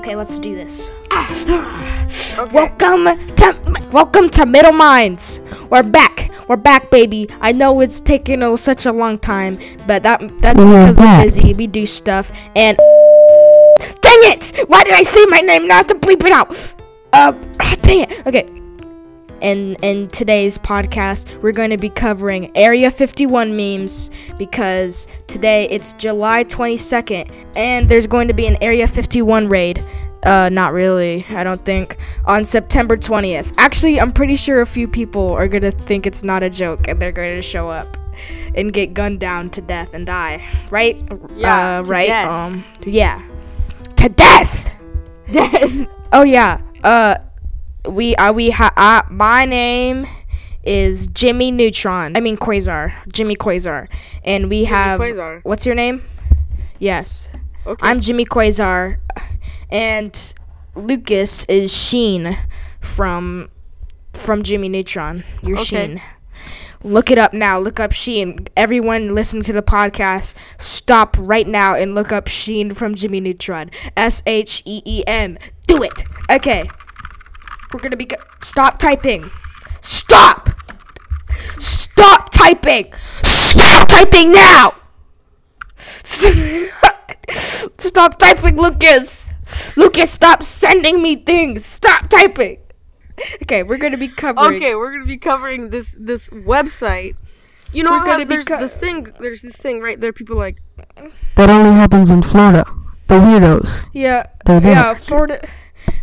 Okay, let's do this. Okay. Welcome to welcome to Middle Minds. We're back. We're back, baby. I know it's taken a, such a long time, but that that's We're because we're busy. We do stuff and dang it! Why did I say my name? Not to bleep it out. Uh, dang it. Okay. And in today's podcast, we're going to be covering Area 51 memes because today it's July 22nd and there's going to be an Area 51 raid. Uh, not really, I don't think, on September 20th. Actually, I'm pretty sure a few people are gonna think it's not a joke and they're going to show up and get gunned down to death and die. Right? Yeah, Uh, right? death. Um, yeah. To death! Oh yeah. Uh, we uh we ha uh, my name is Jimmy Neutron. I mean Quasar. Jimmy Quasar. And we have Quasar. what's your name? Yes. Okay. I'm Jimmy Quasar, and Lucas is Sheen from from Jimmy Neutron. You're Okay. Sheen. Look it up now. Look up Sheen. Everyone listening to the podcast, stop right now and look up Sheen from Jimmy Neutron. S H E E N. Do it. Okay. We're gonna be. Go- stop typing. Stop. Stop typing. Stop typing now. Stop typing, Lucas. Lucas, stop sending me things. Stop typing. Okay, we're gonna be covering. Okay, we're gonna be covering this this website. You know, how there's co- this thing. There's this thing right there. People like, That only happens in Florida. The weirdos. Yeah, They're there. yeah, Florida.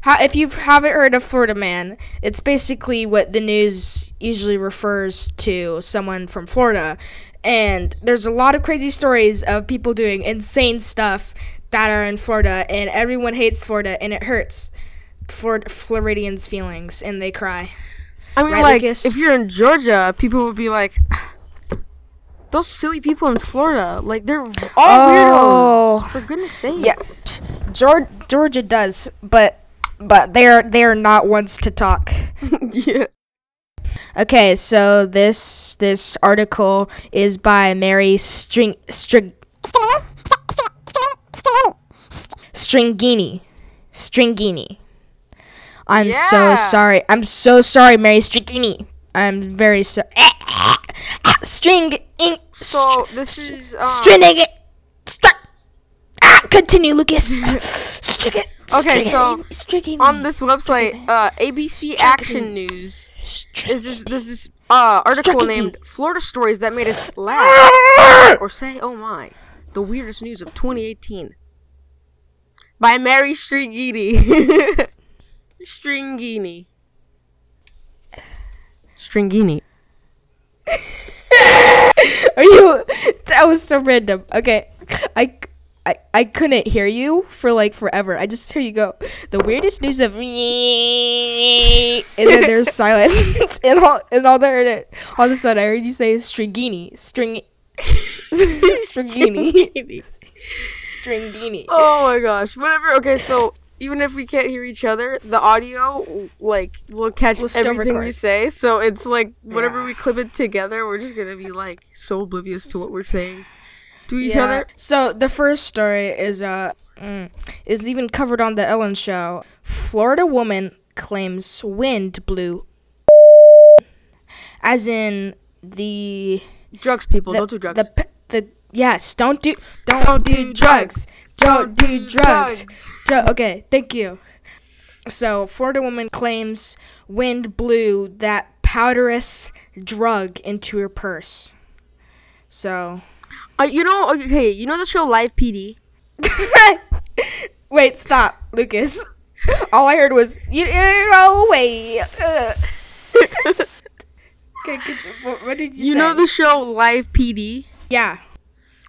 How, if you haven't heard of Florida Man, it's basically what the news usually refers to someone from Florida. And there's a lot of crazy stories of people doing insane stuff that are in Florida, and everyone hates Florida, and it hurts Flor- Floridians' feelings, and they cry. I mean, Right, like, Lucas? if you're in Georgia, people would be like, those silly people in Florida, like they're all Oh. weirdos. For goodness sakes. Yeah, Georgia, Georgia does, but but they're they're not ones to talk. yeah. Okay, so this this article is by Mary String String Stringini. Stringini. I'm so sorry. I'm so sorry, Mary Stringini. I'm very sorry. String in So this is um, stringing it. Ah, continue, Lucas. String it. Okay, so stringing on this website, uh, ABC Action News. Is this this is uh article named "Florida Stories That Made Us Laugh" or say, "Oh my, the weirdest news of 2018" by Mary Stringini. Stringini. Stringini. Are you? That was so random. Okay, I, I, I couldn't hear you for like forever. I just hear you go. The weirdest news of me, and then there's silence, and all and all it. All of a sudden, I heard you say stringini, string, stringini, stringini. Oh my gosh. Whatever. Okay, so even if we can't hear each other, the audio like will catch still everything we say. So it's like whenever Yeah. we clip it together, we're just gonna be like so oblivious to what we're saying to each Yeah. other. So the first story is uh mm, is even covered on the Ellen show. Florida woman claims wind blew as in the Drugs, people, the, don't do drugs. The, the yes, don't do don't, Don't do, do drugs. Don't do drugs. drugs. Dru- okay, thank you. So, Florida woman claims wind blew that powderous drug into her purse. So, Uh, you know, okay, you know the show Live PD. wait, stop, Lucas. All I heard was you, you know wait. Uh. okay, what, what did you, You say? know the show Live PD. Yeah.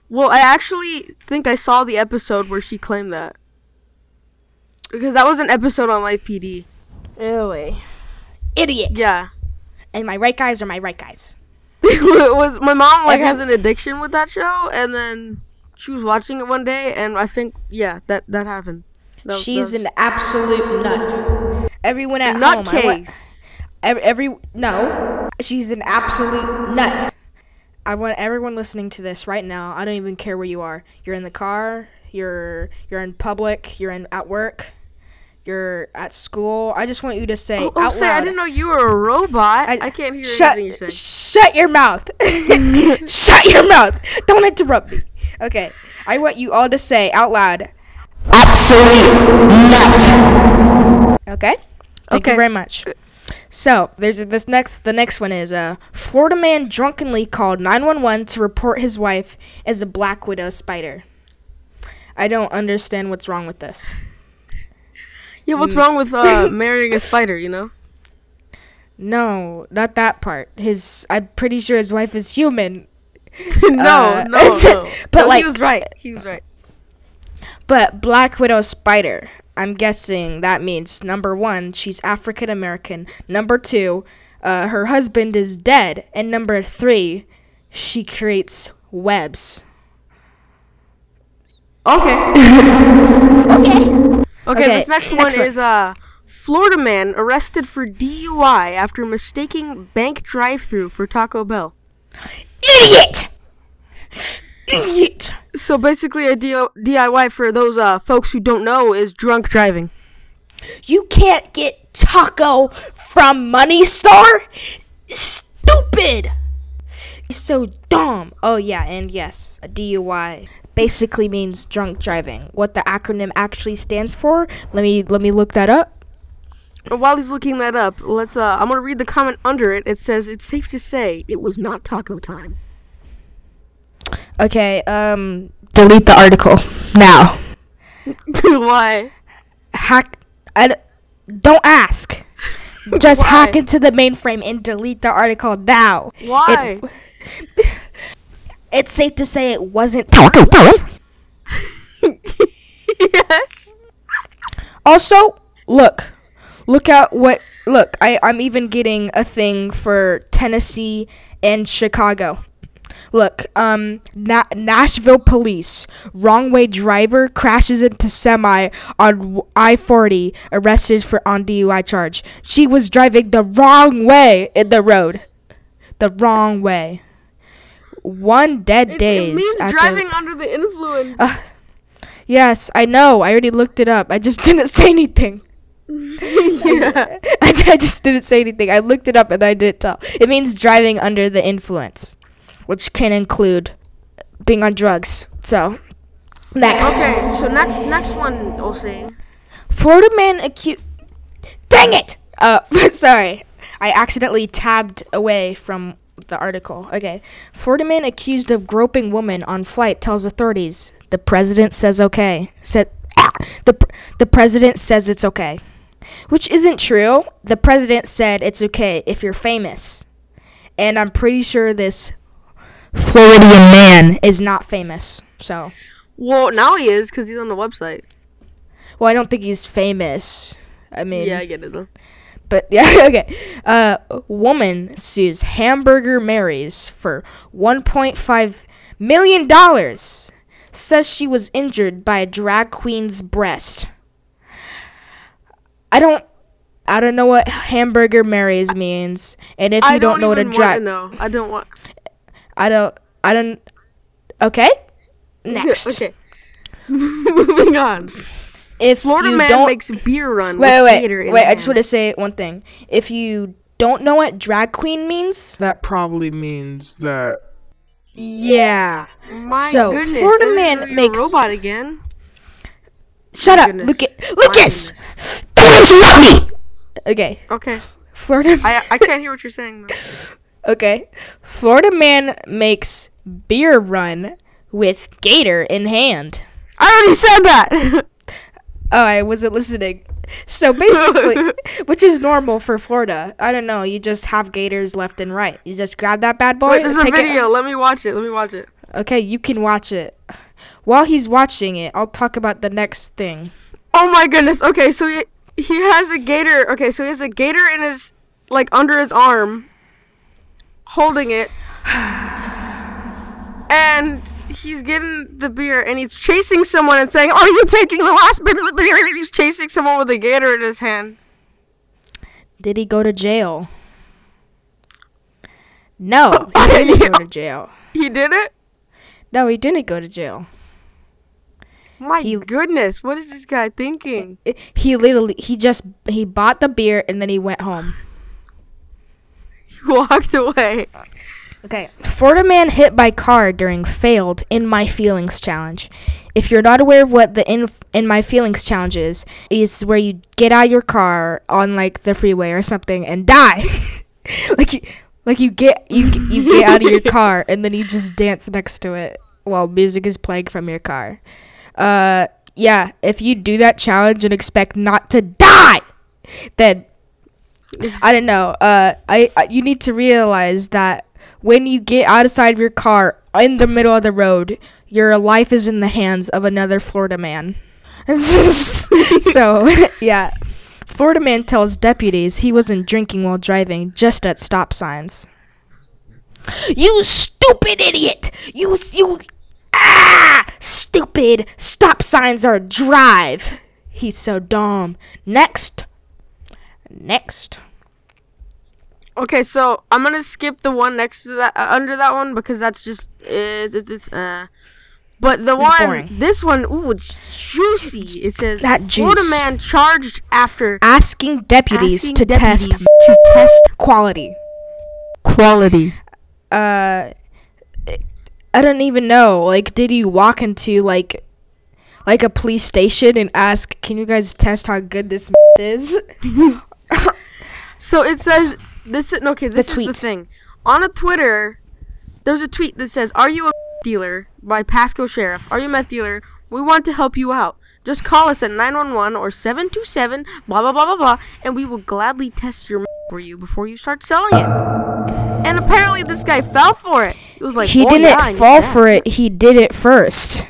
Well, I actually think I saw the episode where she claimed that. Because that was an episode on Live PD. Really? Idiot. Yeah. And my right guys are my right guys. it was my mom like has an addiction with that show, and then she was watching it one day, and I think yeah, that that happened. That She's that an absolute nut. Everyone at was- home. Nutcase. every, every no, she's an absolute nut. I want everyone listening to this right now. I don't even care where you are. You're in the car. you're you're in public, you're in at work, you're at school. I just want you to say Oh, oh, out say, I didn't know you were a robot. I, can't hear shut, anything you're saying. Shut your mouth. shut your mouth. Don't interrupt me. Okay. I want you all to say out loud. Absolute nut. Okay. Thank Okay. you very much. Uh, So there's this next. The next one is uh, Florida man drunkenly called 911 to report his wife as a black widow spider. I don't understand what's wrong with this. Yeah, what's Mm. wrong with uh, marrying a spider? You know? No, not that part. His. I'm pretty sure his wife is human. no, Uh, no, no. but No, like- he was right. He was right. But Black Widow Spider, I'm guessing that means number one, she's African American. Number two, uh, her husband is dead. And number three, she creates webs. Okay. Okay. Okay, Okay, this next one excellent. is uh Florida man arrested for DUI after mistaking bank drive-through for Taco Bell. Idiot! Idiot! So basically, a DUI for those uh folks who don't know is drunk driving. You can't get taco from Money Star? Stupid! So dumb. Oh, yeah, and yes, a DUI basically means drunk driving. What the acronym actually stands for, let me let me look that up. While he's looking that up, let's uh I'm gonna read the comment under it. It says it's safe to say it was not taco time. Okay, um delete the article now. Why? Hack I d- don't ask. Just Why? hack into the mainframe and delete the article now. Why? It's safe to say it wasn't yes. Also, look, look at what. Look, I I'm even getting a thing for Tennessee and Chicago. Look, um, Na- Nashville police wrong way driver crashes into semi on I forty, arrested for on DUI charge. She was driving the wrong way in the road, the wrong way. One dead It, days it means driving under the influence. Yes, I know. I already looked it up. I just didn't say anything. yeah. I, I just didn't say anything. I looked it up and I didn't tell. It means driving under the influence, which can include being on drugs. So, next. Okay, so next next one we'll see. Florida man accused. Dang it! Uh, sorry. I accidentally tabbed away from the article. Okay. Florida man accused of groping woman on flight tells authorities the president says okay. Said ah, the pr- the president says it's okay. Which isn't true. The president said it's okay if you're famous. And I'm pretty sure this Floridian man is not famous. So, Well, now he is because he's on the website. well, I don't think he's famous. I mean, Yeah, I get it though. But yeah, okay. Uh, woman sues Hamburger Marys for 1.5 million dollars. Says she was injured by a drag queen's breast. I don't. I don't know what Hamburger Marys means, and if you I don't, know what a drag, know. I don't want. I don't. I don't. Okay. Next, okay. Moving on. if Florida you man don't makes beer run. Wait, with wait, gator wait. in wait I just want to say one thing. If you don't know what drag queen means, That probably means that yeah. My so, goodness, Florida there's man your makes- robot again. Shut up, goodness. Lucas. Lucas, don't interrupt me. Okay, Okay, Florida. I I can't hear what you're saying. Though. okay, Florida man makes beer run with gator in hand. I already said that. Oh, I wasn't listening. So basically, which is normal for Florida. I don't know. You just have gators left and right. You just grab that bad boy. Wait, there's a take it- video. Let me watch it. Let me watch it. Okay, you can watch it. While he's watching it, I'll talk about the next thing. Oh my goodness. Okay, so he he has a gator. Okay, so he has a gator in his like under his arm, holding it, and he's getting the beer, and he's chasing someone and saying, "Are you taking the last bit of the beer?" And he's chasing someone with a gator in his hand. Did he go to jail? No, he didn't go to jail. He did it. No, he didn't go to jail. My He- goodness, what is this guy thinking? He literally he just he bought the beer and then he went home. Walked away. Okay. Florida man hit by car during failed in my feelings challenge. If you're not aware of what the in in my feelings challenge is, is where you get out of your car on like the freeway or something and die. like you like you get you you get out of your car and then you just dance next to it while music is playing from your car. Uh yeah, if you do that challenge and expect not to die, then I don't know. Uh, I, I you need to realize that when you get outside of your car in the middle of the road, your life is in the hands of another Florida man. so yeah, Florida man tells deputies he wasn't drinking while driving, just at stop signs. You stupid idiot! You you ah stupid! Stop signs are drive. He's so dumb. Next. Next. Okay, so I'm gonna skip the one next to that, uh, under that one, because that's just is it's, it's uh. But the It's one, boring. this one, ooh, it's juicy. It says That Florida juice. man charged after Asking deputies asking to test to test quality. Quality. Uh, I don't even know. Like, did he walk into like, like a police station and ask, "Can you guys test how good this is?" So it says this. is- Okay, this is tweet. the thing. On a Twitter, there's a tweet that says, "Are you a dealer?" by Pasco Sheriff. Are you a meth dealer? We want to help you out. Just call us at 911 or 727 blah blah blah blah blah, and we will gladly test your for you before you start selling it. And apparently, this guy fell for it. He was like, he "Oh, didn't yeah, fall that." for it. He did it first.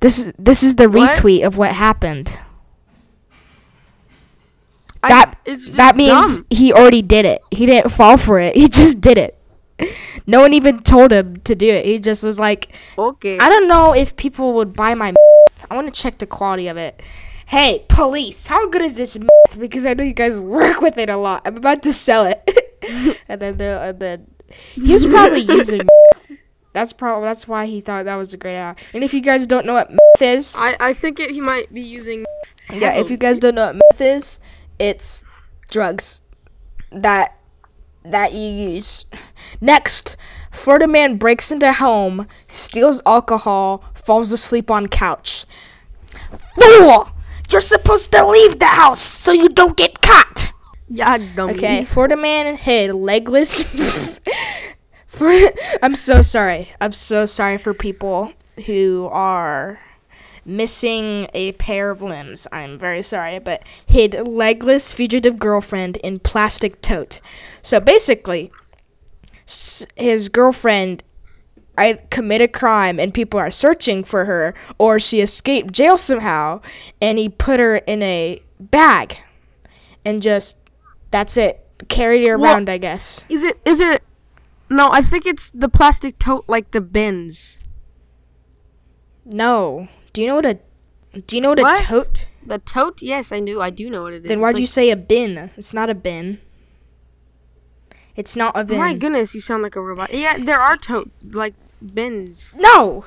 This is this is the What? retweet of what happened. I- That just that means dumb. he already did it. He didn't fall for it. He just did it. No one even told him to do it. He just was like, okay. I don't know if people would buy my meth. I want to check the quality of it. Hey, police, how good is this meth? Because I know you guys work with it a lot. I'm about to sell it. and then, the, and then he was probably using meth. That's probably that's why he thought that was a great idea. And if you guys don't know what meth is, I, I think it, he might be using. yeah, if you guys don't know what meth is, it's drugs that that you use. Next, Florida man breaks into home, steals alcohol, falls asleep on couch. Fool! You're supposed to leave the house so you don't get caught. Yeah, dummy. Okay, Florida man hid legless. I'm so sorry. I'm so sorry for people who are missing a pair of limbs. I'm very sorry, but hid legless fugitive girlfriend in plastic tote. So basically, his girlfriend I commit a crime and people are searching for her or she escaped jail somehow and he put her in a bag and just that's it carried her Well- around I guess Is it? Is it? No, I think it's the plastic tote, like the bins. no do you know what a do you know what, What? a tote The tote? Yes, I knew. I do know what it is. then why'd like- you say a bin it's not a bin it's not a oh bin My goodness, you sound like a robot. Yeah, there are tote like bins. no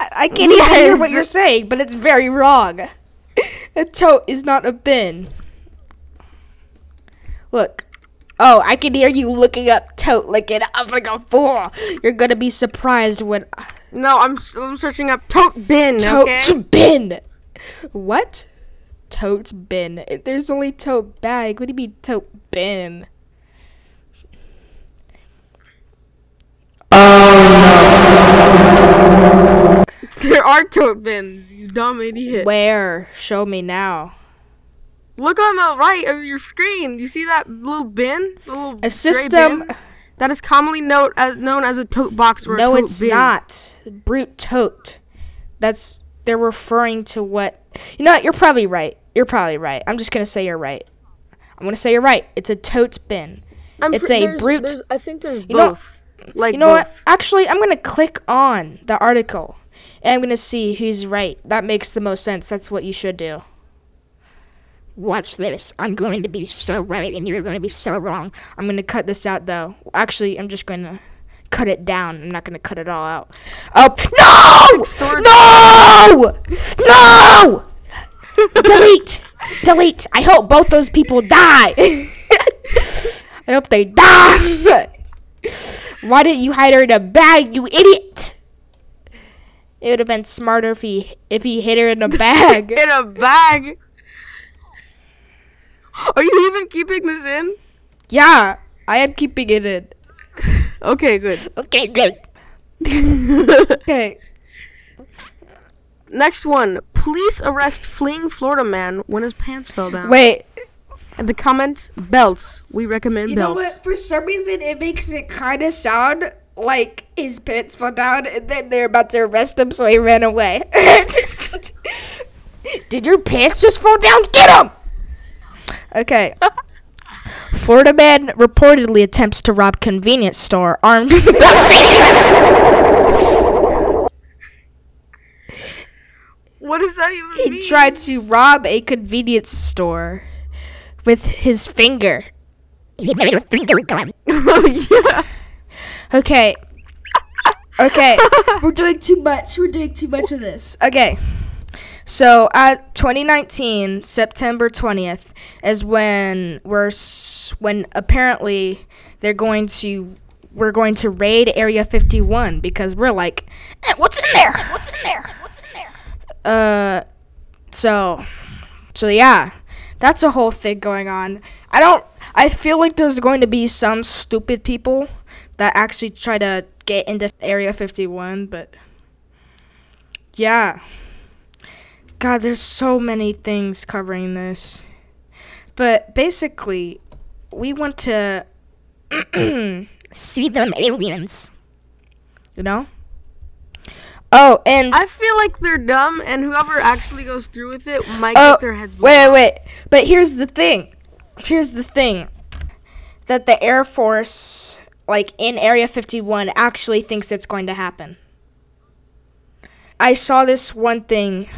I, I can't even hear what you're saying but it's very wrong a tote is not a bin look Oh, I can hear you looking up tote like it up like a fool. You're gonna be surprised when No, I'm I'm searching up tote bin. tote Okay. bin. What? Tote bin. There's only tote bag. What do you mean tote bin? There are tote bins. You dumb idiot. Where? Show me now. Look on the right of your screen. You see that little bin? The little A system. bin? That is commonly known as uh, known as a tote box or a No, it's bin. not. Brute tote. That's they're referring to what. You know what? You're probably right. You're probably right. I'm just gonna say you're right. I'm gonna say you're right. It's a tote bin. I'm It's pre- a there's- brute- there's- I think there's You know- both. like You know both. what? Actually, I'm gonna click on the article, and I'm gonna see who's right. That makes the most sense. That's what you should do. Watch this. I'm going to be so right, and you're going to be so wrong. I'm gonna cut this out though. Actually, I'm just gonna cut it down. I'm not gonna cut it all out. Oh no! No! No! Delete! Delete! I hope both those people die. I hope they die. Why didn't you hide her in a bag, you idiot? It would have been smarter if he if he hid her in a bag. In a bag. Are you even keeping this in? yeah, I am keeping it in. Okay, good. Okay, good. Okay. Next one. Police arrest fleeing Florida man when his pants fell down. Wait. And the comment, belts. We recommend belts. You know what? For some reason, it makes it kind of sound like his pants fell down, and then they're about to arrest him, so he ran away. Did your pants just fall down? Get him! Okay. Florida man reportedly attempts to rob convenience store armed. What does that even he mean? tried to rob a convenience store with his finger. Finger gun. Oh yeah. Okay. Okay. We're doing too much. We're doing too much of this. Okay. So, at 2019, September 20th is when we're when apparently they're going to we're going to raid Area 51 because we're like, "Eh, what's in there? What's in there? What's in there? Uh so so yeah. That's a whole thing going on. I don't I feel like there's going to be some stupid people that actually try to get into Area 51, but yeah. God, there's so many things covering this. But basically, we want to see them aliens. You know? Oh, and I feel like they're dumb, and whoever actually goes through with it might Oh, get their heads blown wait, wait, wait. But here's the thing. Here's the thing. That the Air Force, like in Area 51, actually thinks it's going to happen. I saw this one thing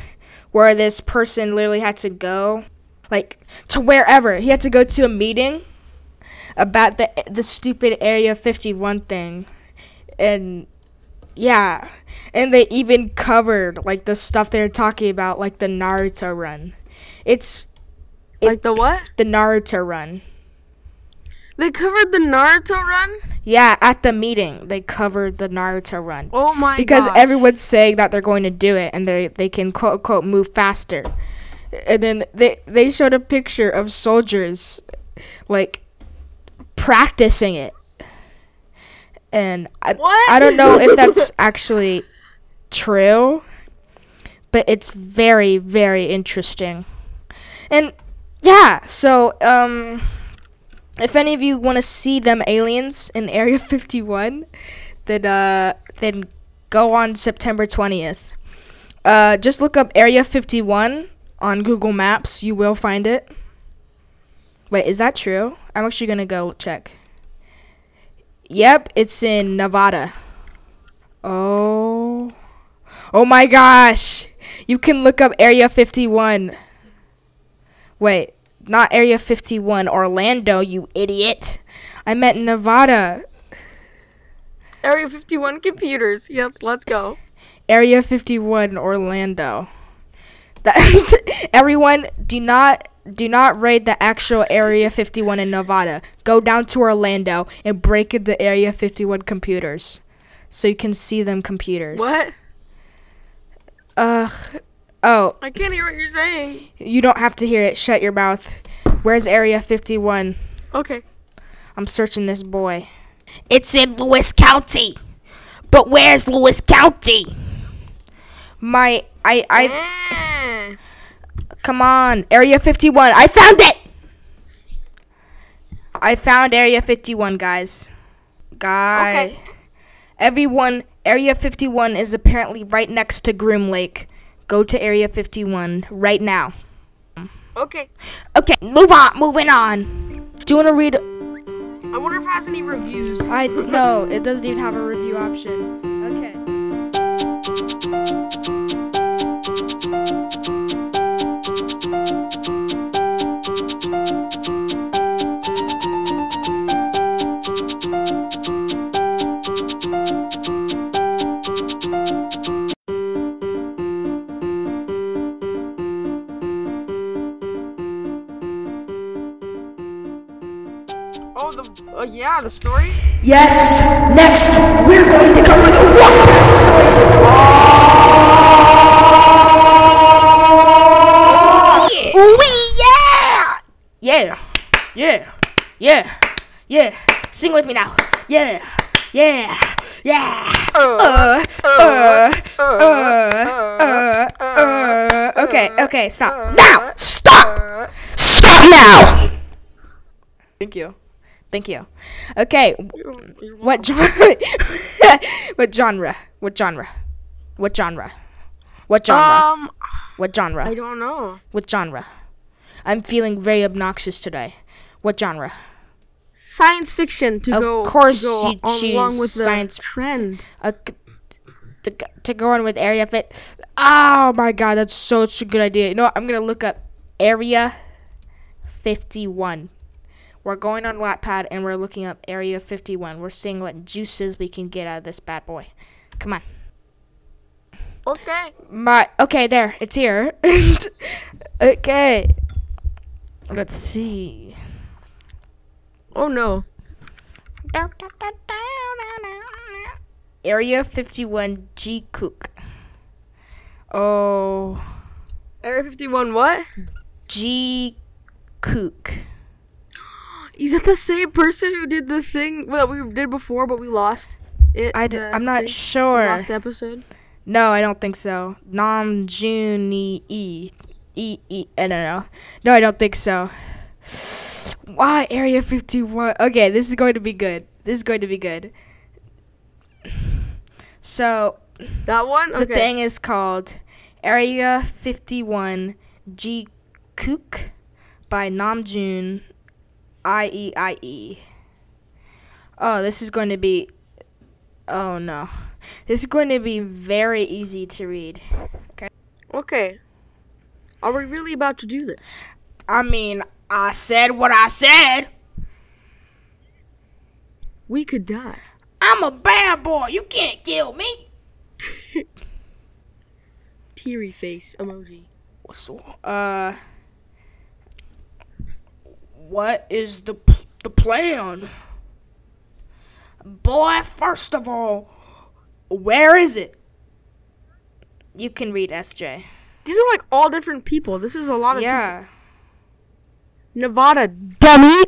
where this person literally had to go, like, to wherever. He had to go to a meeting about the the stupid Area 51 thing. And yeah, and they even covered like the stuff they're talking about, like the Naruto run. It's Like the what? the Naruto run. They covered the Naruto run? Yeah, at the meeting they covered the Naruto run Oh my because gosh. everyone's saying that they're going to do it and they they can quote unquote move faster. And then they they showed a picture of soldiers like practicing it. And I What? I don't know if that's actually true, but it's very very interesting. And yeah, so um if any of you want to see them aliens in Area 51, then uh then go on September 20th. Uh just look up Area 51 on Google Maps, you will find it. Wait, is that true? I'm actually to go check. Yep, it's in Nevada. Oh. Oh my gosh. You can look up Area 51. Wait, not Area 51, Orlando, you idiot. I meant Nevada. Area 51 computers. Yes, let's go. Area 51, Orlando. That everyone do not do not raid the actual Area 51 in Nevada. Go down to Orlando and break into Area 51 computers so you can see them computers. What? Ugh. Oh, I can't hear what you're saying. you don't have to hear it. Shut your mouth. Where's Area 51? Okay. I'm searching this boy. It's in Lewis County. But where's Lewis County? My I I Eh. come on. Area 51. I found it. I found Area 51, guys. Guy. Okay. Everyone, Area 51 is apparently right next to Groom Lake. Go to Area 51 right now. Okay. Okay, move on. Moving on. Do you want to read I wonder if it has any reviews. I no, it doesn't even have a review option. Okay. Oh yeah, the stories. Yes. Next, we're going to cover the Wattpad stories. Oh, yeah. yeah, yeah, yeah, yeah. Sing with me now. Yeah, yeah, yeah. Uh, uh, uh, uh, uh. Okay, okay, stop now. Stop. Stop now. Thank you. Thank you. Okay, what genre? what genre? What genre? What genre? What genre? Um, what genre? I don't know. What genre? I'm feeling very obnoxious today. What genre? Science fiction to Of go course to go choose along with the science- trend. Uh, to, to go on with Area Fit. Oh my god, that's such a good idea. You know what? I'm gonna look up Area 51. We're going on Wattpad and we're looking up Area 51. We're seeing what juices we can get out of this bad boy. Come on. Okay. My okay, there. It's here. okay. Let's see. Oh no. Area 51 G Cook. Oh, Area 51. What? G Cook. Is that the same person who did the thing that we did before, but we lost? It. I d- the I'm not thing? sure. Last episode. No, I don't think so. Nam June E E. I don't know. No, I don't think so. Why Area 51? Okay, this is going to be good. This is going to be good. So That one. the Okay. thing is called Area 51 G Kook by Namjoon I E I E. Oh, this is going to be. Oh no. This is going to be very easy to read. Okay. Okay. Are we really about to do this? I mean, I said what I said. We could die. I'm a bad boy. You can't kill me. Teary face emoji. What's so, uh, what is the p- the plan? Boy, first of all, where is it? You can read SJ. These are like all different people. This is a lot of Yeah. people. Nevada, dummy.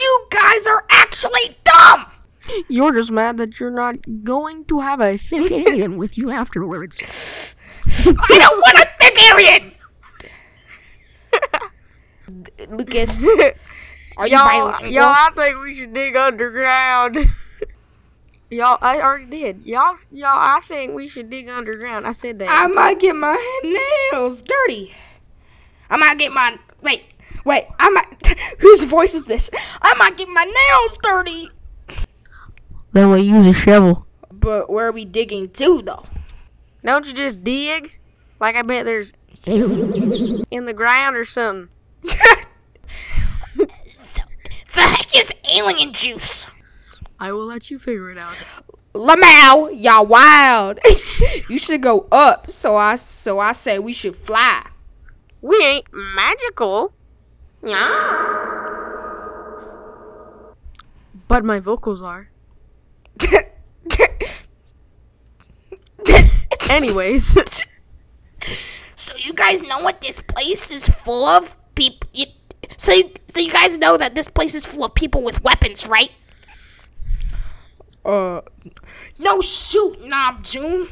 You guys are actually dumb. You're just mad that you're not going to have a fake alien with you afterwards. I don't want a thick alien. Lucas, are you Y'all, bilingual? y'all, I think we should dig underground. y'all, I already did. Y'all, y'all, I think we should dig underground. I said that. I might get my nails dirty. I might get my wait, wait. I might. Whose voice is this? I might get my nails dirty. Then we use a shovel. But where are we digging to though? Don't you just dig? Like I bet there's Alien juice. in the ground or something. The heck is alien juice? I will let you figure it out. Lamau, y'all wild. you should go up. So I so I say we should fly. We ain't magical. Yeah. But my vocals are. Anyways. So you guys know what this place is full of? People. You, so, you, so you guys know that this place is full of people with weapons, right? Uh, no shoot, Namjoon.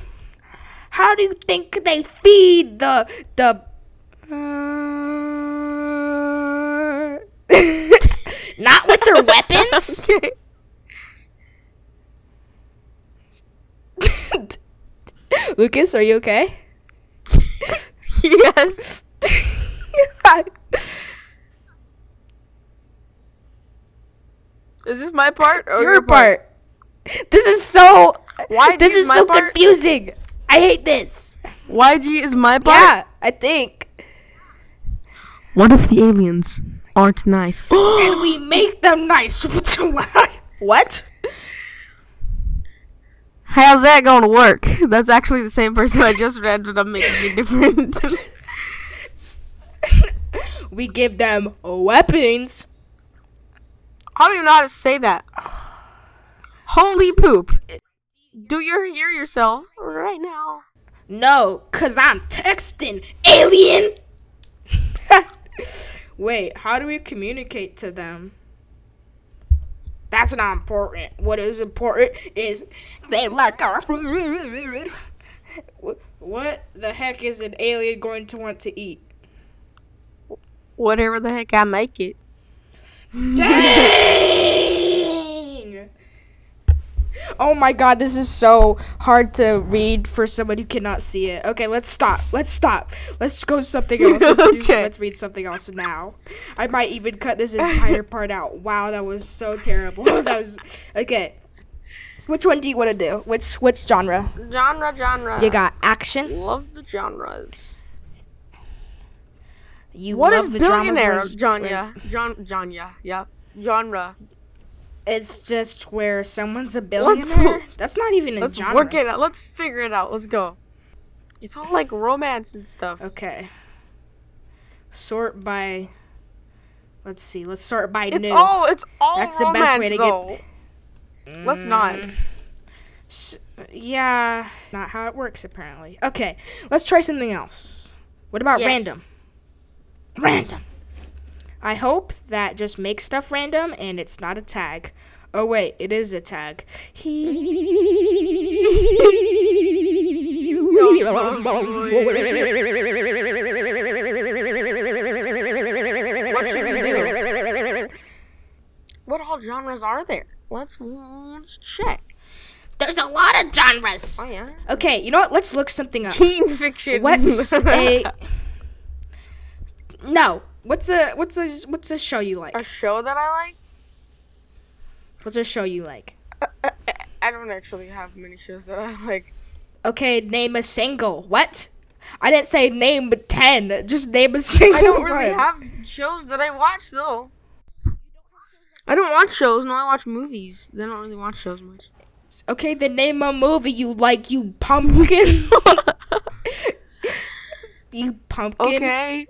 How do you think they feed the the? Uh, not with their weapons. Lucas, are you okay? yes. Is this my part? It's your part. This is so. Why This is is so part? confusing. I hate this. YG is my part? Yeah, I think. What if the aliens aren't nice? and we make them nice. what? How's that going to work? That's actually the same person I just read, but I'm making it different. We give them weapons. I don't even know how to say that. Holy poop. Do you hear yourself right now? No, cause I'm texting, alien. Wait, how do we communicate to them? That's not important. What is important is they like our food. What the heck is an alien going to want to eat? Whatever the heck I make it. Dang! Oh my god, this is so hard to read for someone who cannot see it. Okay, let's stop. Let's stop. Let's go something else. Let's, do, let's read something else now. I might even cut this entire part out. Wow, that was so terrible. that was okay. Which one do you want to do? Which which genre? Genre, genre. You got action. Love the genres. You What love is the billionaire where- genre? John, genre. Yep. Genre. It's just where someone's a Let's- billionaire. That's not even a Let's genre. work it out. Let's figure it out. Let's go. It's all like romance and stuff. Okay. Sort by. Let's see. Let's sort by It's new. all it's all That's the romance best way to get- though. Let's not. Mm. S- yeah, not how it works apparently. Okay, let's try something else. What about Yes. random? Random. I hope that just makes stuff random and it's not a tag. Oh wait, it is a tag. What should we do? What all genres are there? Let's let's check. There's a lot of genres. Oh yeah. Okay, you know what? Let's look something up. Teen fiction. What's a No. What's a what's a what's a show you like? a show that I like? What's a show you like? Uh, uh, uh, I don't actually have many shows that I like. Okay, name a single. What? I didn't say name but ten. Just name a single. I don't really one. have shows that I watch though. I don't watch shows. No, I watch movies. They don't really watch shows much. Okay, then name a movie you like. You pumpkin. you pumpkin. Okay,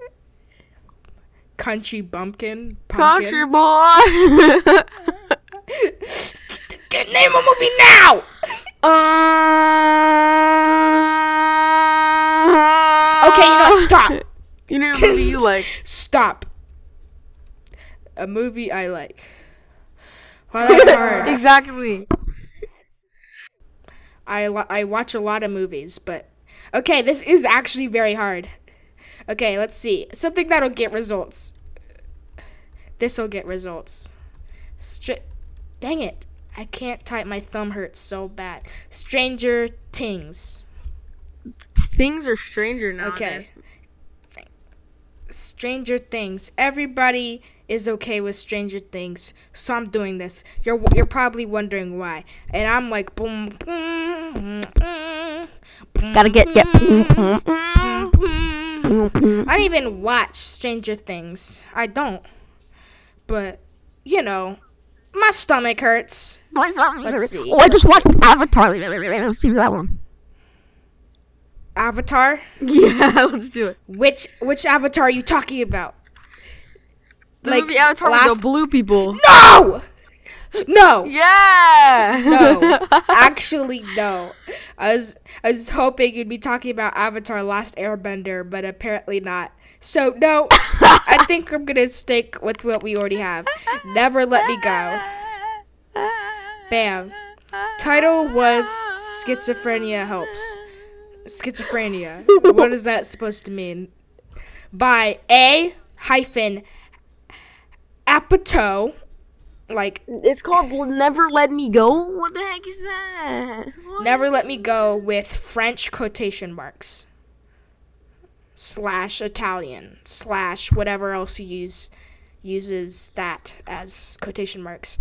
Country bumpkin. Pumpkin. country boy. Name a movie now. uh, Okay, you know what? Stop. You know a movie you like? Stop. A movie I like. Well, that's hard. Exactly. I lo- I watch a lot of movies, but okay, this is actually very hard. Okay, let's see something that'll get results. This will get results. Str- Dang it! I can't type. My thumb hurts so bad. Stranger Things. Things are stranger now. Okay. Stranger Things. Everybody is okay with Stranger Things, so I'm doing this. You're you're probably wondering why, and I'm like boom. boom, boom, boom, Gotta get get. Mm-hmm. I don't even watch Stranger Things. I don't. But, you know, my stomach hurts. Let's see. Oh, I just watched Avatar. Let's do that one. Avatar? Yeah, let's do it. Which which avatar are you talking about? The Like, movie Avatar with last- the blue people. No! No. Yeah. No. Actually no. I was I was hoping you'd be talking about Avatar Last Airbender, but apparently not. So no, I think I'm gonna stick with what we already have. Never let me go. Bam. Title was Schizophrenia Helps. Schizophrenia. what is that supposed to mean? By A hyphen Apatow. Like It's called Never Let Me Go. What the heck is that? What? never let me go with French quotation marks. Slash Italian. Slash whatever else you use uses that as quotation marks.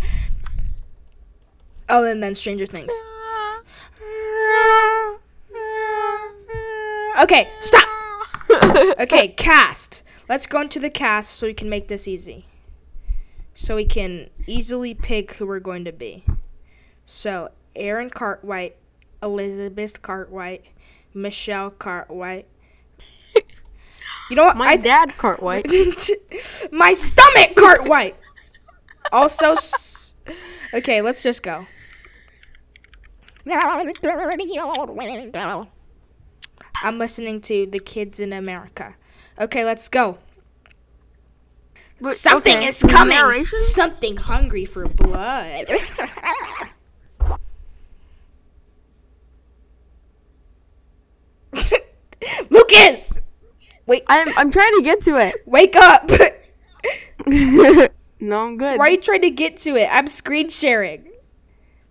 Oh, and then Stranger Things. Okay, stop. Okay, cast. Let's go into the cast so we can make this easy. So we can easily pick who we're going to be. So, Aaron Cartwright, Elizabeth Cartwright, Michelle Cartwright. You know what? My I dad, Cartwright. my stomach Cartwright. Also, s- okay, let's just go. I'm listening to the kids in America. Okay, let's go. Wait, Something okay, is coming. narration? Something hungry for blood. Lucas, Wait. I'm I'm trying to get to it. wake up. no, I'm good. Why are you trying to get to it? I'm screen sharing.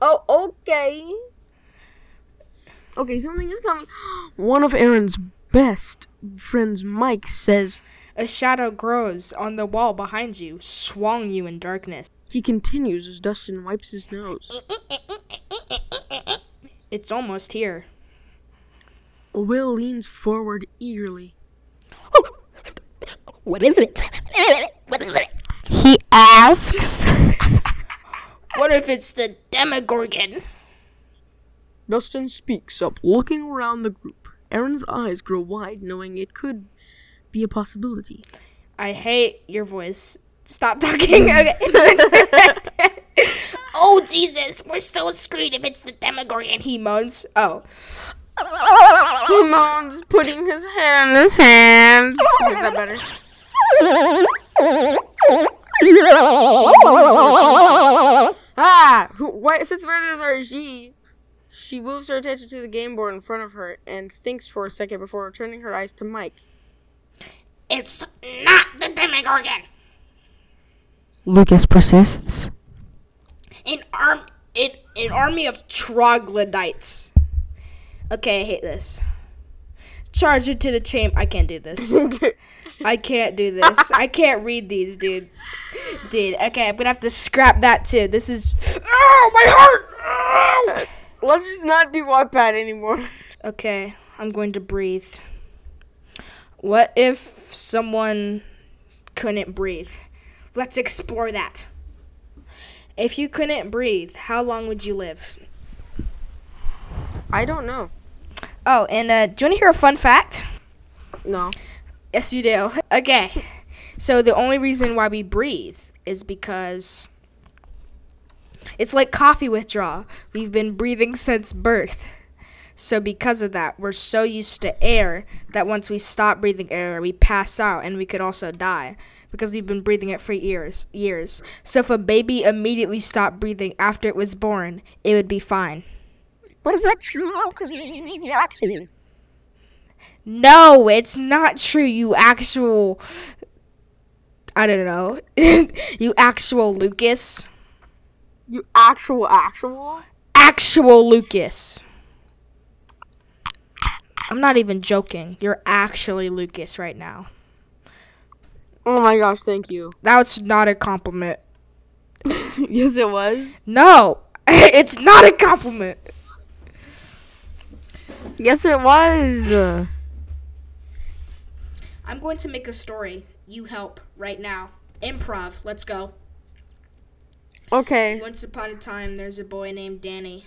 Oh, okay. Okay, something is coming. One of Aaron's best friends, Mike, says A shadow grows on the wall behind you, swung you in darkness. he continues as Dustin wipes his nose. It's almost here. Will leans forward eagerly. What is it? What is it? He asks. What if it's the Demogorgon? Dustin speaks up, looking around the group. Aaron's eyes grow wide, knowing it could be a possibility. I hate your voice. Stop talking. Okay. oh Jesus, we're so screwed if it's the Demogorgon. He moans. Oh. He moans, putting his hand in his hands. Is that better? Ah! Who, why, since where there's our G, she moves her attention to the game board in front of her and thinks for a second before returning her eyes to Mike. It's not the Demogorgon. Lucas persists. An arm an, an army of troglodytes. Okay, I hate this. Charge into the chamber. I can't do this. I can't do this. I can't read these, dude. Dude, okay, I'm gonna have to scrap that too. This is. Oh, my heart! Ow! Let's just not do Wattpad anymore. Okay, I'm going to breathe. What if someone couldn't breathe? Let's explore that. If you couldn't breathe, how long would you live? I don't know. Oh, and uh, do you want to hear a fun fact? No. Yes, you do. Okay. So the only reason why we breathe is because it's like coffee withdrawal. We've been breathing since birth. So because of that, we're so used to air that once we stop breathing air, we pass out and we could also die because we've been breathing it for years, years. So if a baby immediately stopped breathing after it was born, it would be fine. But is that true? Because you need the oxygen. No, it's not true, you actual. I don't know. you actual Lucas. You actual, actual? Actual Lucas. I'm not even joking. You're actually Lucas right now. Oh my gosh, thank you. That was not a compliment. yes, it was. No, it's not a compliment. Yes, it was. I'm going to make a story. You help right now. Improv. Let's go. okay. Once upon a time, there's a boy named Danny.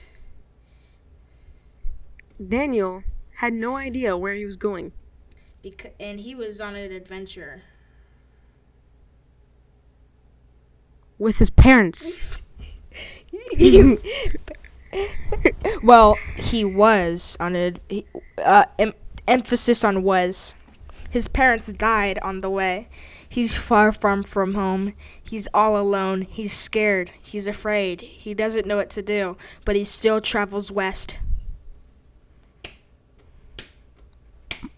Daniel had no idea where he was going. Beca- and he was on an adventure. With his parents. well, he was on a he, uh, em- emphasis on was. His parents died on the way. He's far from from home. He's all alone. He's scared. He's afraid. He doesn't know what to do, but he still travels west.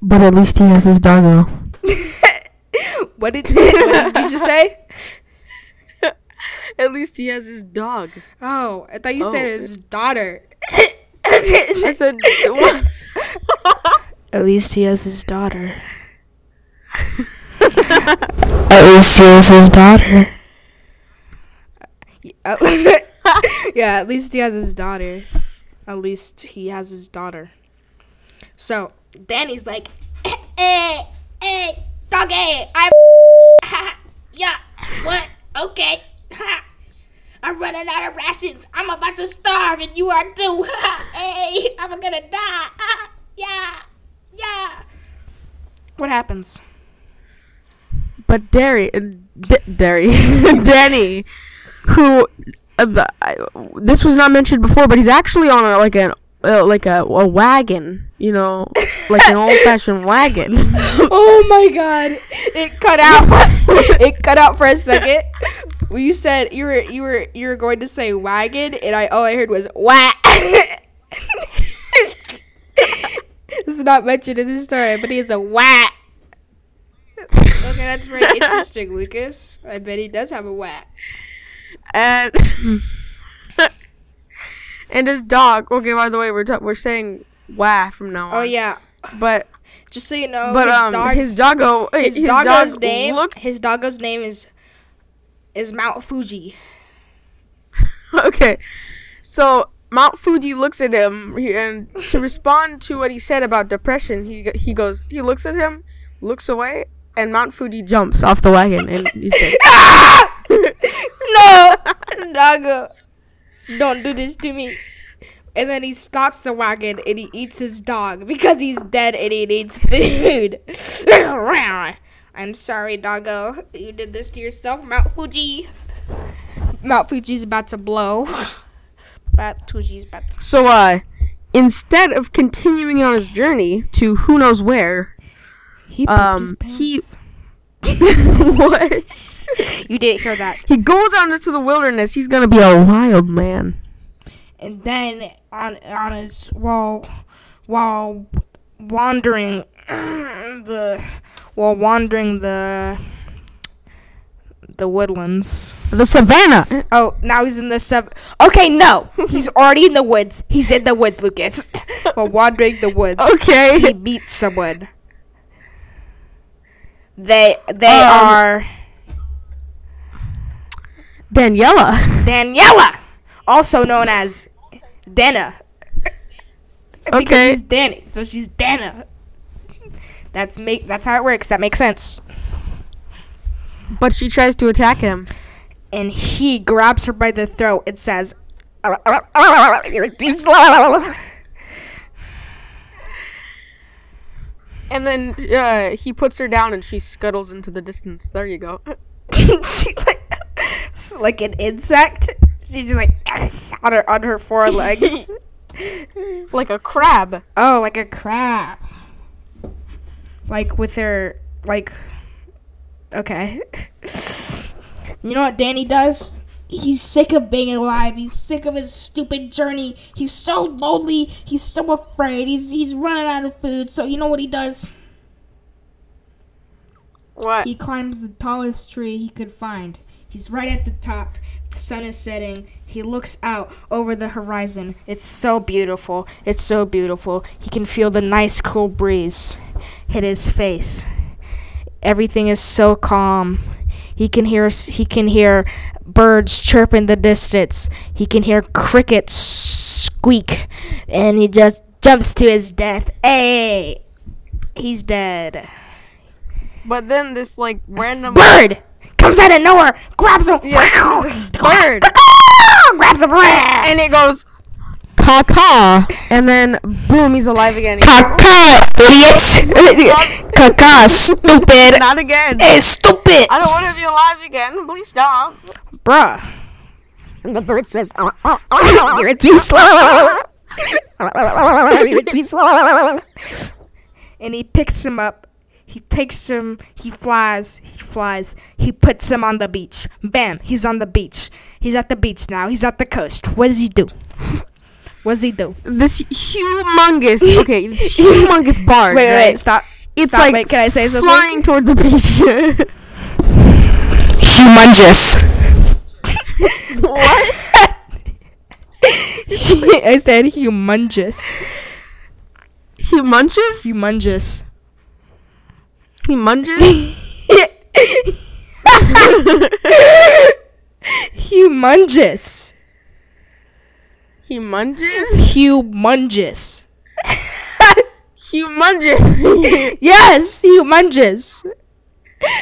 But at least he has his doggo. What did, what did you just say? At least he has his dog. Oh, I thought you said Oh. his daughter. I said, what? At least he has his daughter. At least he has his daughter. yeah, at least he has his daughter. At least he has his daughter. So Danny's like, hey, hey, doggy, I'm, yeah, what? Okay, I'm running out of rations. I'm about to starve, and you are too. hey, I'm gonna die. yeah, yeah. What happens? But Derry, uh, D- Derry, Danny who uh, this was not mentioned before, but he's actually on a, like an uh, like a, a wagon, you know, like an old fashioned wagon. Oh my god. It cut out. it cut out for a second. Well, you said you were you were you were going to say wagon and I all I heard was whack. this is not mentioned in the story, but he has a whack. Okay, that's very interesting, Lucas. I bet he does have a whack. and and his dog. Okay, by the way, we're ta- we're saying wah from now on. Oh yeah. but Just so you know, but his um dog's, his doggo his, his, doggo's dog name looked his doggo's name is is Mount Fuji. okay. So Mount Fuji looks at him and to respond to what he said about depression, he he goes he looks at him, looks away, and Mount Fuji jumps off the wagon and he's dead. no, doggo, don't do this to me. And then he stops the wagon and he eats his dog because he's dead and he needs food. I'm sorry, doggo. You did this to yourself, Mount Fuji. Mount Fuji's about to blow. Mount Fuji's about to. So uh instead of continuing on his journey to who knows where, He Um, he- pants. what? You didn't hear that. He goes out into the wilderness. He's gonna be a wild man. and then on on his while while wandering the while wandering the the woodlands. The savannah. Oh, now he's in the seven. Okay, no, he's already in the woods. He's in the woods, Lucas. while wandering the woods, Okay. he meets someone. They they Um, are Daniela. Daniela, also known as Dana. Because Okay. she's Danny, so she's Dana. That's make that's how it works. That makes sense. But she tries to attack him. And he grabs her by the throat and says, You're too slow. And then uh, he puts her down and she scuttles into the distance. There you go. she like, like an insect. She's just like on her on her four legs. like a crab. oh, like a crab. Like with her like. Okay. You know what Danny does? He's sick of being alive. He's sick of his stupid journey. He's so lonely. He's so afraid. He's he's running out of food. So you know what he does? What? He climbs the tallest tree he could find. He's right at the top. The sun is setting. He looks out over the horizon. It's so beautiful. It's so beautiful. He can feel the nice cool breeze hit his face. Everything is so calm. He can hear he can hear birds chirp in the distance. He can hear crickets squeak and he just jumps to his death. Hey! He's dead. But then this like random bird comes out of nowhere, grabs him, Yeah, bird. grabs him, and it goes caca and then boom he's alive again. Caca, idiot! Caca, stupid! Not again. Hey, stupid! I don't want to be alive again. Please stop. Bruh. And the bird says, uh, uh, uh, You're too slow. You're too slow. And he picks him up. He takes him. He flies. He flies. He puts him on the beach. Bam! He's on the beach. He's at the beach now. He's at the coast. What does he do? What does he do? This humongous okay, humongous barge. Wait, wait, right? wait. Stop. It's Stop. like wait, can I say something? flying towards the beach. Humongous. what? I said humongous. Humongous? Humongous. Humongous? humongous. Humongous? Humongous. Humongous. Yes, humongous.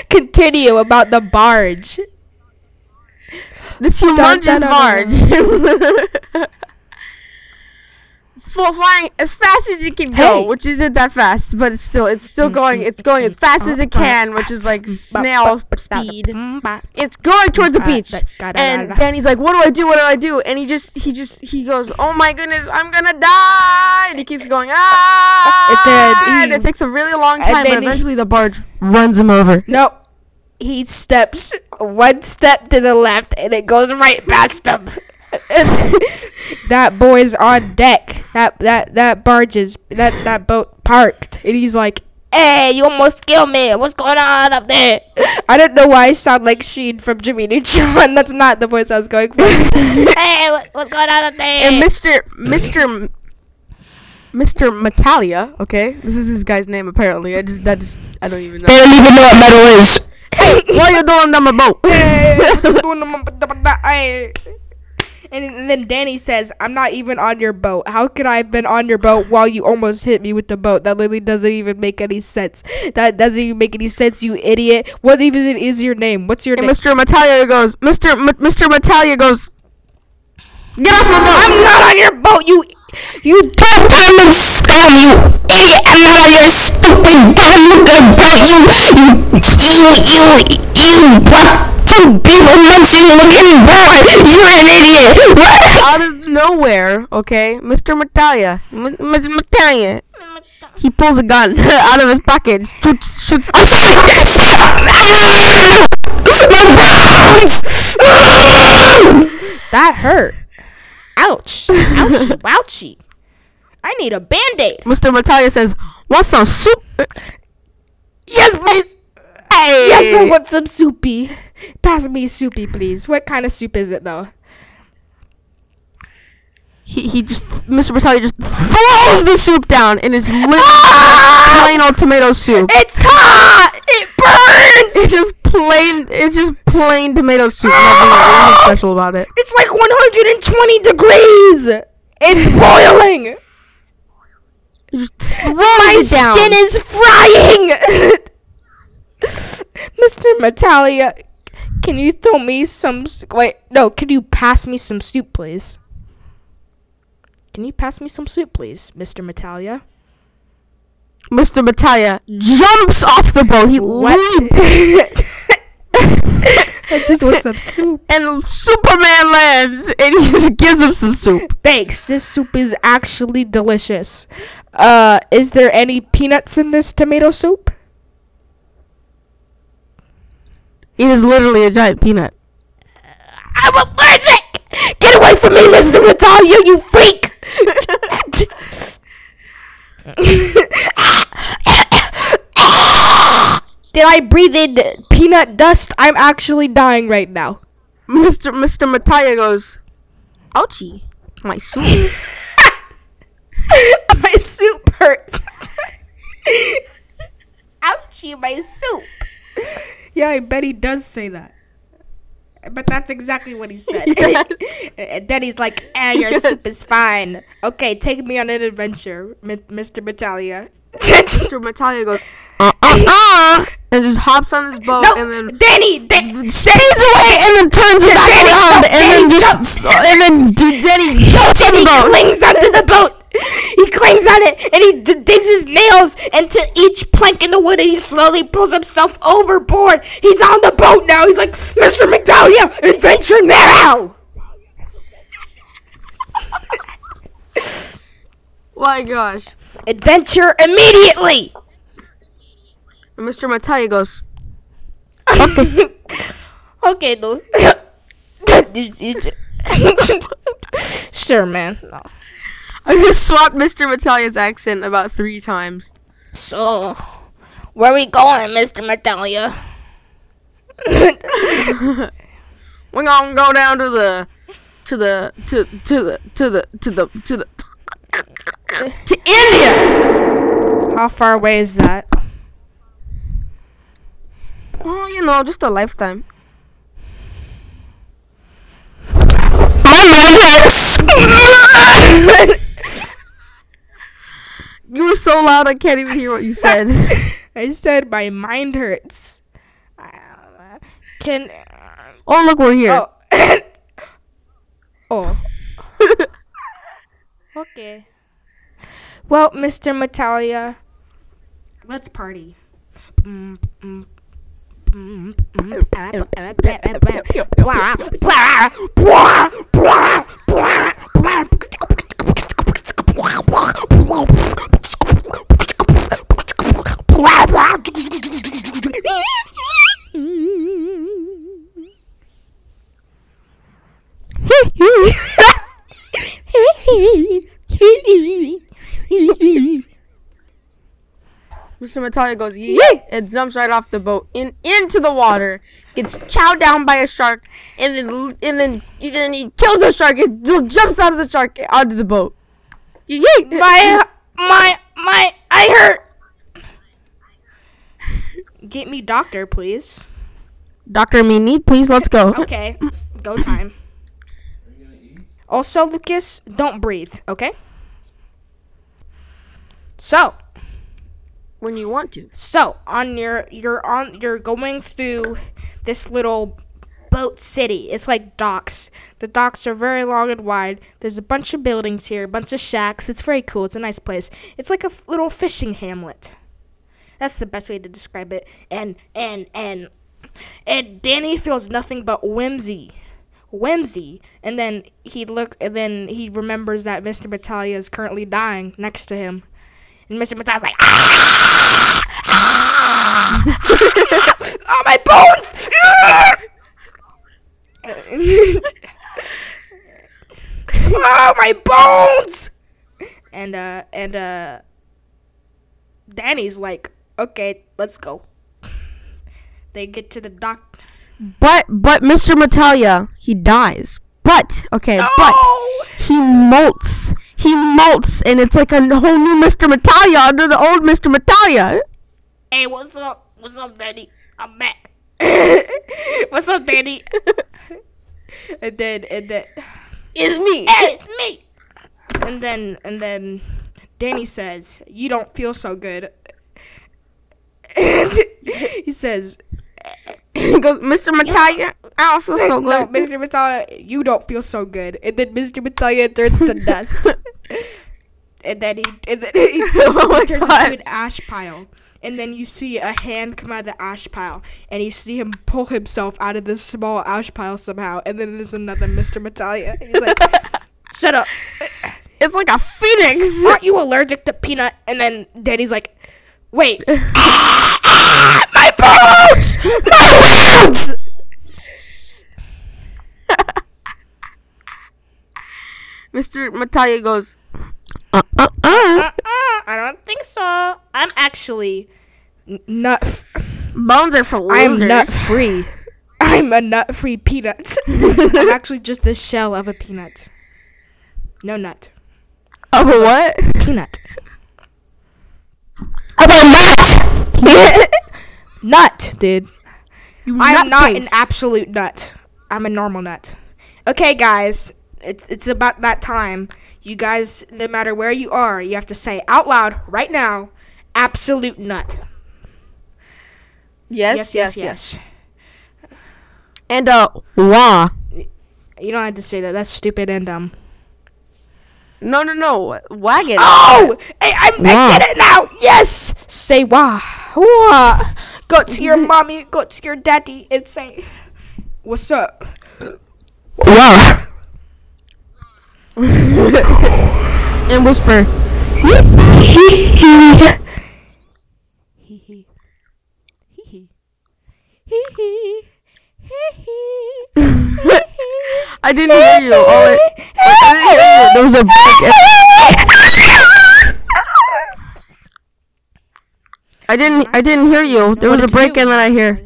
Continue about the barge. this humongous barge fl- flying as fast as it can go, Hey. which isn't that fast, but it's still it's still mm, going. Mm, it's going as fast as it mm, can, which is like snail speed. It's going towards the beach, and Danny's like, "What do I do? What do I do?" And he just he just he goes, "Oh my goodness, I'm gonna die!" And he keeps going, "Ah!" And it takes a really long time, but eventually the barge runs him over. No, he steps one step to the left and it goes right past him. that boy's on deck. That that that barge is that that boat parked, and he's like, "Hey, you almost killed me. What's going on up there?" I don't know why I sound like Sheen from Jimmy Neutron. That's not the voice I was going for. hey, what, what's going on up there? And Mr. Mr. Mr. Metalia, okay, this is his guy's name apparently. I just that just I don't even know. They don't even know what metal is. What are you doing on my boat? And and then Danny says, "I'm not even on your boat. How could I have been on your boat while you almost hit me with the boat? That literally doesn't even make any sense. That doesn't even make any sense, you idiot. What even is your name? What's your And name? Mr. Metalia goes, Mr. M- Mr. Metalia goes, get off my boat. I'm not on your boat. You, you Don't come and scum, you idiot! I'm not on your stupid dumb looking boat, you, you, you, you, you, what? Two beaver munching looking boy! You're an idiot! What? Out of nowhere, okay, Mr. Metalia, M- Mr. Metalia, he pulls a gun out of his pocket, shoots, shoots. Oh, stop! Stop! Ah! My bones! that hurt. Ouch, ouchie, wouchie. I need a band aid. Mr. Metalia says, want some soup? Yes, please. Hey. Yes, I want some soupy. Pass me soupy, please. What kind of soup is it, though? He, he just, Mr. Metalia just throws the soup down, and it's literally plain old tomato soup. It's hot. It burns. It's just plain. It's just plain tomato soup. Nothing, nothing special about it. It's like 120 degrees. It's boiling. Just throws My it down. skin is frying. Mr. Metalia, can you throw me some? Wait, no. Can you pass me some soup, please? Can you pass me some soup, please, Mr. Metalia? Mr. Metalia jumps off the boat. He leaps, I just want some soup. and Superman lands, and he just gives him some soup. Thanks. This soup is actually delicious. Uh, is there any peanuts in this tomato soup? It is literally a giant peanut. I'm allergic! Get away from me, Mr. Natalia, you freak! Did I breathe in peanut dust? I'm actually dying right now. Mr. Mr. Metalia goes, "Ouchie, my soup." my soup hurts. Ouchie, my soup. Yeah, I bet he does say that. But that's exactly what he said. and then he's like, eh, your soup is fine. Okay, take me on an adventure, M- Mr. Battaglia. Mr. Metalia goes, "Uh uh uh," and just hops on his boat, no, and then Danny, Da- speeds away, and then turns it back Danny, around, no, and then Danny, just, and then D- Danny jumps on the he boat. clings onto the boat. He clings on it and he d- digs his nails into each plank in the wood and he slowly pulls himself overboard. He's on the boat now. He's like, Mr. McDowell, adventure now! My gosh. Adventure immediately! And Mr. Metalia goes, Okay, dude. You- you ju- sure, man. I just swapped Mr. Metalia's accent about three times. So, where are we going, Mr. Metalia? We're gonna go down to the, to the, to, to the, to the, to the, to the, to India. How far away is that? Oh, you know, just a lifetime. My mind hurts! You were so loud, I can't even hear what you said. I said my mind hurts. Uh, Can oh, look, we're here. oh oh okay. Well, Mr. Metalia, let's party. Mr. Metalia goes yee and jumps right off the boat in into the water, gets chowed down by a shark, and then and then and then he kills the shark and jumps out of the shark onto the boat. Yee! My, my, my, I hurt. Get me doctor, please. Doctor me need, please let's go. Okay, go time. Also, Lucas, don't breathe, okay? So, When you want to. so on your you're on you're going through this little boat city. It's like docks. The docks are very long and wide. There's a bunch of buildings here, a bunch of shacks. It's very cool. It's a nice place. It's like a f- little fishing hamlet. That's the best way to describe it. And and and and Danny feels nothing but whimsy. Whimsy. And then he look and then he remembers that Mr. Battaglia is currently dying next to him. And Mr. Metalia's like, ah! Ah! oh, my bones! oh, my bones! And, uh, and, uh, Danny's like, okay, let's go. They get to the dock. But but Mr. Metalia, he dies. But okay, but Oh! he molts. He molts, and it's like a whole new Mr. Metalia under the old Mr. Metalia. Hey, what's up? What's up, Danny? I'm back. what's up, Danny? and then, and then, It's me. hey, it's me. And then, and then, Danny says, "You don't feel so good." And he says, he goes, Mr. Metalia, I don't feel so "No, good. Mr. Metalia, you don't feel so good." And then Mr. Metalia turns to dust. and then he, and then he, Oh he turns gosh. into an ash pile. And then you see a hand come out of the ash pile, and you see him pull himself out of this small ash pile somehow. And then there's another Mr. And he's like, "Shut up! It's like a phoenix. Aren't you allergic to peanut?" And then Danny's like, "Wait, Ah, my bones! My bones!" Mr. Metalia goes, uh, uh, uh. Uh-uh, I don't think so. I'm actually n- nut. F- Bones are for losers. I'm nut free. I'm a nut free peanut. I'm actually just the shell of a peanut. No nut. Of a what? Peanut. Of a nut! Nut, dude. You I'm not an absolute nut. I'm a normal nut. Okay, guys. It's, it's about that time. You guys, no matter where you are, you have to say out loud right now, absolute nut. Yes, Yes, yes, yes. And uh, wah. You don't have to say that. That's stupid and dumb. No, no, no. Wagon. Oh, hey, I Wah. get it now. Yes, say wah, wah. Go to your mommy, go to your daddy, and say, "What's up?" Wah! hee hee. I didn't hear you. All I, I didn't hear you. There was a break. I didn't. I didn't hear you. There was a break, and then I hear.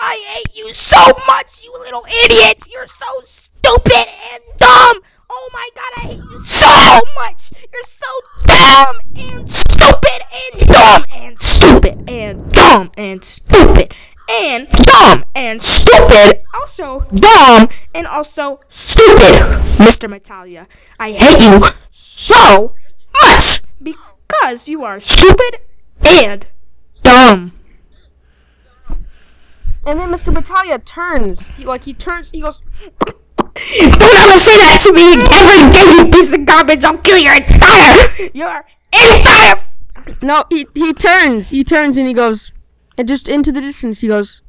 I hate you so much, you little idiots. You're so stupid and dumb. Oh my god, I hate you so much. You're so dumb and stupid and dumb and stupid and dumb and stupid and dumb and stupid. Also dumb and also stupid, Mr. Metalia. I hate you so much because you are stupid and dumb. And then Mr. Battaglia turns. He like he turns. He goes. Don't ever say that to me again, you piece of garbage. I'll kill your entire, your entire. No, he he turns. He turns and he goes, and just into the distance he goes.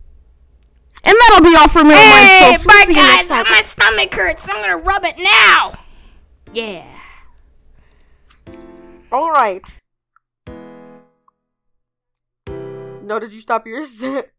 And that'll be all for me, Hey, folks. We'll bye see you next guys. My stomach hurts. I'm gonna rub it now. Yeah. All right. No, did you stop yours?